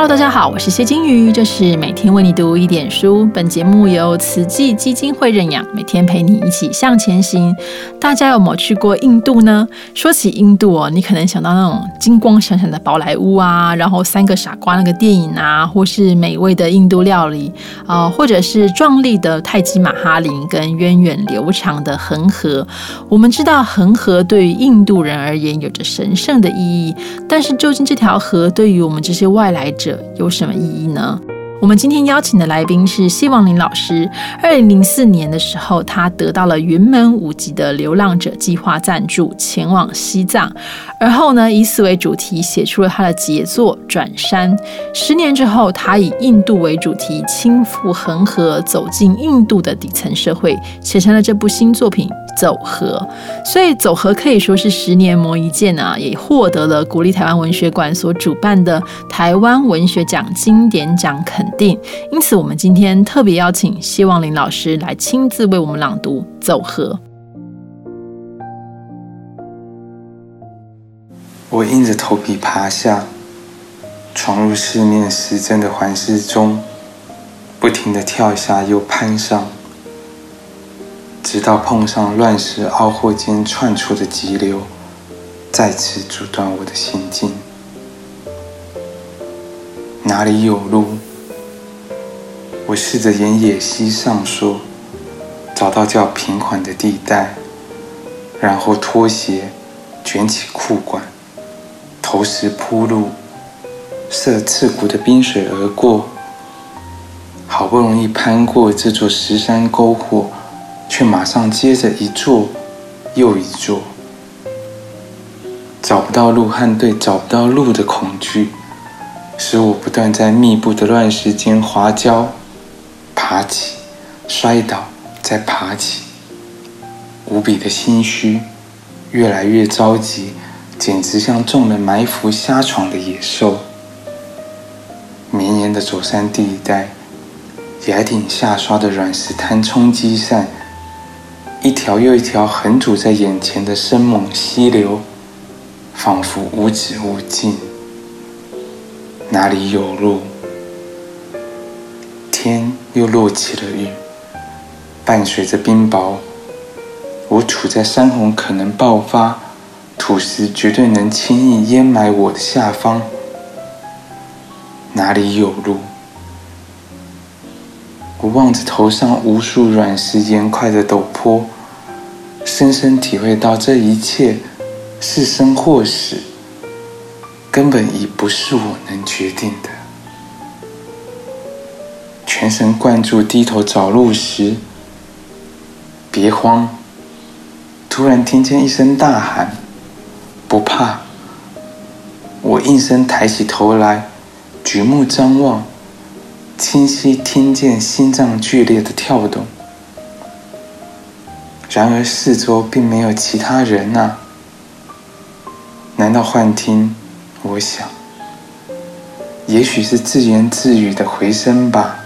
Hello，大家好，我是谢金鱼，这是每天为你读一点书。本节目由慈济基金会认养，每天陪你一起向前行。大家有没有去过印度呢？说起印度哦，你可能想到那种金光闪闪的宝莱坞啊，然后三个傻瓜那个电影啊，或是美味的印度料理啊，或者是壮丽的泰姬玛哈林跟源远流长的恒河。我们知道恒河对于印度人而言有着神圣的意义，但是究竟这条河对于我们这些外来者有什么意义呢？我们今天邀请的来宾是希望林老师。二零零四年的时候，他得到了云门舞集的流浪者计划赞助，前往西藏。而后呢，以此为主题写出了他的杰作《转山》。十年之后，他以印度为主题，亲赴恒河，走进印度的底层社会，写成了这部新作品《走合》。所以，《走合》可以说是十年磨一剑啊，也获得了国立台湾文学馆所主办的台湾文学奖经典奖肯。定，因此我们今天特别邀请谢望林老师来亲自为我们朗读《走合》。我硬着头皮爬下，闯入四面时针的环视中，不停的跳下又攀上，直到碰上乱石凹壑间窜出的急流，再次阻断我的行进。哪里有路？我试着沿野溪上溯，找到较平缓的地带，然后脱鞋，卷起裤管，投石铺路，涉刺骨的冰水而过。好不容易攀过这座石山沟壑，却马上接着一座又一座。找不到路和对找不到路的恐惧，使我不断在密布的乱石间滑跤。爬起，摔倒，再爬起，无比的心虚，越来越着急，简直像中了埋伏瞎闯的野兽。绵延的走山地带，崖顶下刷的软石滩冲击扇，一条又一条横阻在眼前的生猛溪流，仿佛无止无尽。哪里有路？天又落起了雨，伴随着冰雹。我处在山洪可能爆发、土石绝对能轻易淹埋我的下方。哪里有路？我望着头上无数卵石岩块的陡坡，深深体会到这一切是生或死，根本已不是我能决定的。全神贯注，低头找路时，别慌！突然听见一声大喊：“不怕！”我应声抬起头来，举目张望，清晰听见心脏剧烈的跳动。然而四周并没有其他人啊！难道幻听？我想，也许是自言自语的回声吧。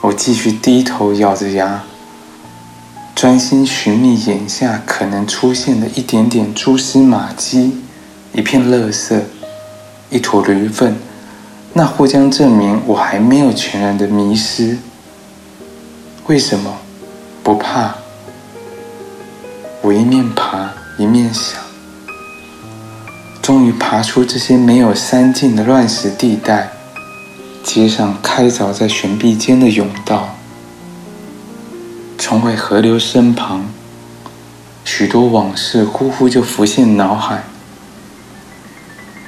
我继续低头咬着牙，专心寻觅眼下可能出现的一点点蛛丝马迹，一片垃圾，一坨驴粪，那或将证明我还没有全然的迷失。为什么不怕？我一面爬一面想，终于爬出这些没有山径的乱石地带。街上开凿在悬壁间的甬道，重回河流身旁，许多往事呼呼就浮现脑海。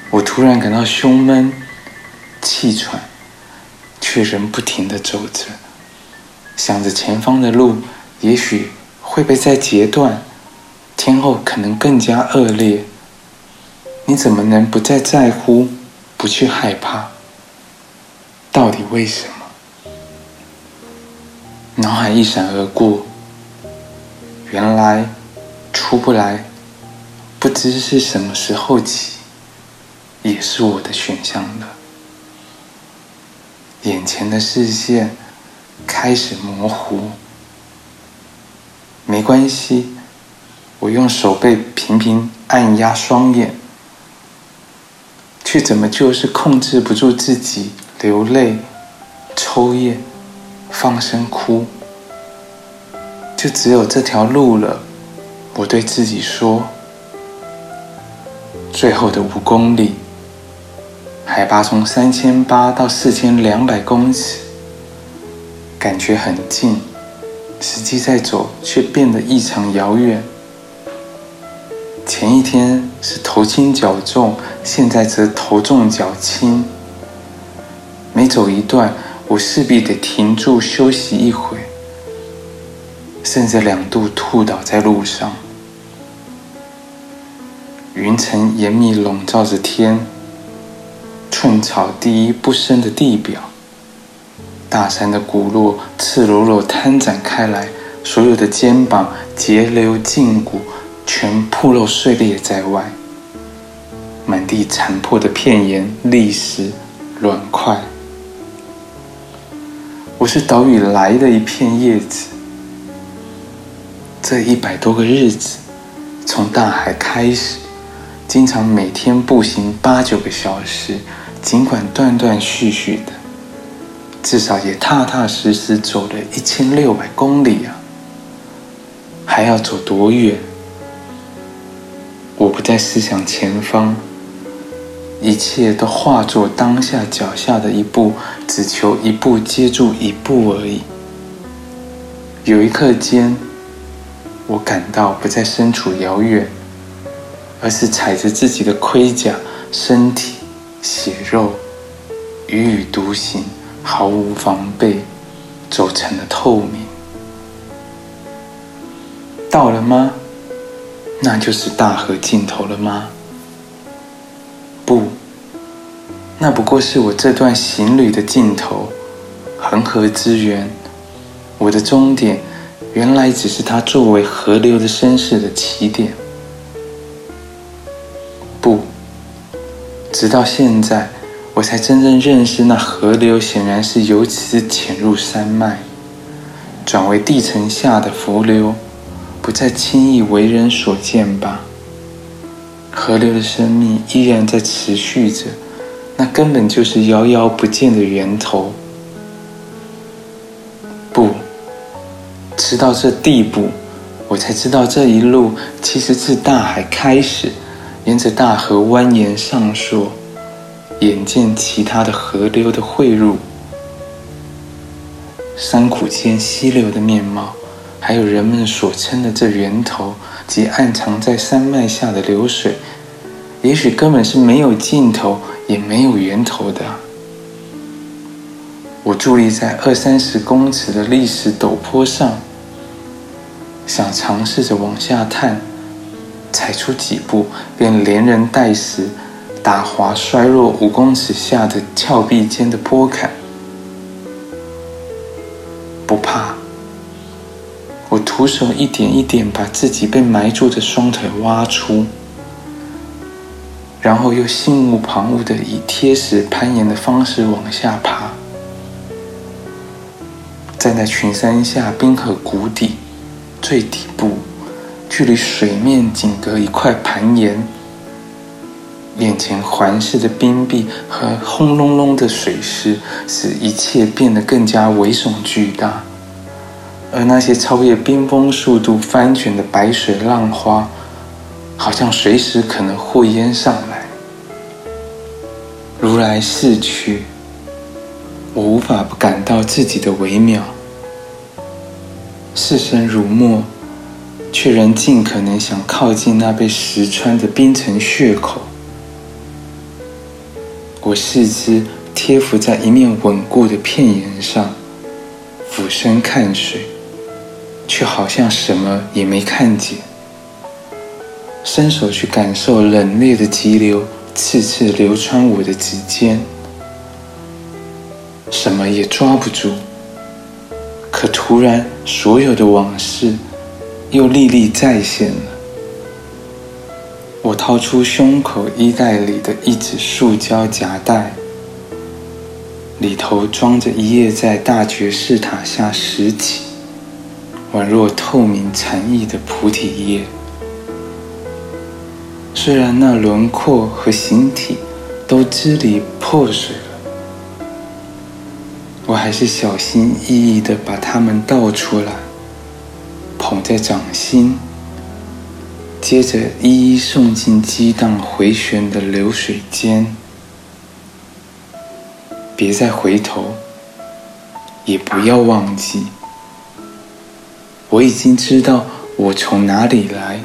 我突然感到胸闷、气喘，却仍不停地走着，想着前方的路也许会被再截断，天后可能更加恶劣。你怎么能不再在乎，不去害怕？到底为什么？脑海一闪而过，原来出不来，不知是什么时候起，也是我的选项了。眼前的视线开始模糊，没关系，我用手背频频按压双眼。却怎么就是控制不住自己流泪、抽烟、放声哭？就只有这条路了，我对自己说。最后的五公里，海拔从三千八到四千两百公尺，感觉很近，实际在走却变得异常遥远。前一天是头轻脚重，现在则头重脚轻。每走一段，我势必得停住休息一会，甚至两度吐倒在路上。云层严密笼罩着天，寸草第一不生的地表，大山的骨落赤裸裸摊展开来，所有的肩膀、节流、胫骨全暴露碎裂在外，满地残破的片岩、砾石、卵块。我是岛屿来的一片叶子，这一百多个日子，从大海开始。经常每天步行八九个小时，尽管断断续续的，至少也踏踏实实走了一千六百公里啊！还要走多远？我不再思想前方，一切都化作当下脚下的一步，只求一步接住一步而已。有一刻间，我感到不再身处遥远。而是踩着自己的盔甲、身体、血肉，踽踽独行，毫无防备，走成了透明。到了吗？那就是大河尽头了吗？不，那不过是我这段行旅的尽头，恒河之源。我的终点，原来只是它作为河流的身世的起点。直到现在，我才真正认识那河流，显然是由此潜入山脉，转为地层下的浮流，不再轻易为人所见吧。河流的生命依然在持续着，那根本就是遥遥不见的源头。不，直到这地步，我才知道这一路其实自大海开始。沿着大河蜿蜒上溯，眼见其他的河流的汇入，山谷间溪流的面貌，还有人们所称的这源头及暗藏在山脉下的流水，也许根本是没有尽头，也没有源头的。我伫立在二三十公尺的历史陡坡上，想尝试着往下探。踩出几步，便连人带石打滑，摔落五公尺下的峭壁间的坡坎。不怕，我徒手一点一点把自己被埋住的双腿挖出，然后又心无旁骛的以贴石攀岩的方式往下爬。站在群山下冰河谷底最底部。距离水面仅隔一块盘岩，眼前环视的冰壁和轰隆隆的水势，使一切变得更加危耸巨大。而那些超越冰封速度翻卷的白水浪花，好像随时可能祸淹上来。如来逝去，我无法不感到自己的微妙。视身如墨。却仍尽可能想靠近那被石穿的冰层血口。我四肢贴伏在一面稳固的片岩上，俯身看水，却好像什么也没看见。伸手去感受冷冽的急流，次次流穿我的指尖，什么也抓不住。可突然，所有的往事。又历历再现了。我掏出胸口衣袋里的一纸塑胶夹带，里头装着一页在大觉寺塔下拾起、宛若透明禅意的菩提叶。虽然那轮廓和形体都支离破碎了，我还是小心翼翼地把它们倒出来，捧在掌心，接着一一送进激荡回旋的流水间。别再回头，也不要忘记，我已经知道我从哪里来。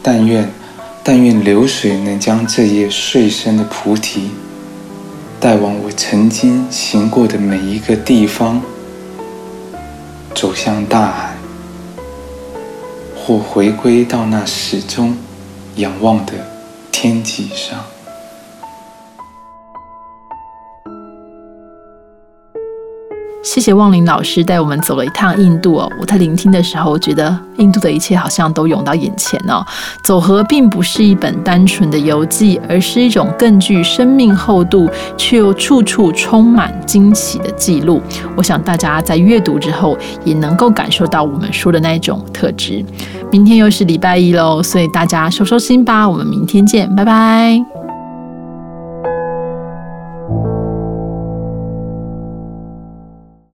但愿，但愿流水能将这叶碎身的菩提带往我曾经行过的每一个地方，走向大海，或回归到那始终仰望的天际上。谢谢望林老师带我们走了一趟印度哦。我在聆听的时候，觉得印度的一切好像都涌到眼前哦。走河并不是一本单纯的游记，而是一种更具生命厚度却又处处充满惊喜的记录。我想大家在阅读之后，也能够感受到我们说的那一种特质。明天又是礼拜一喽，所以大家收收心吧。我们明天见，拜拜。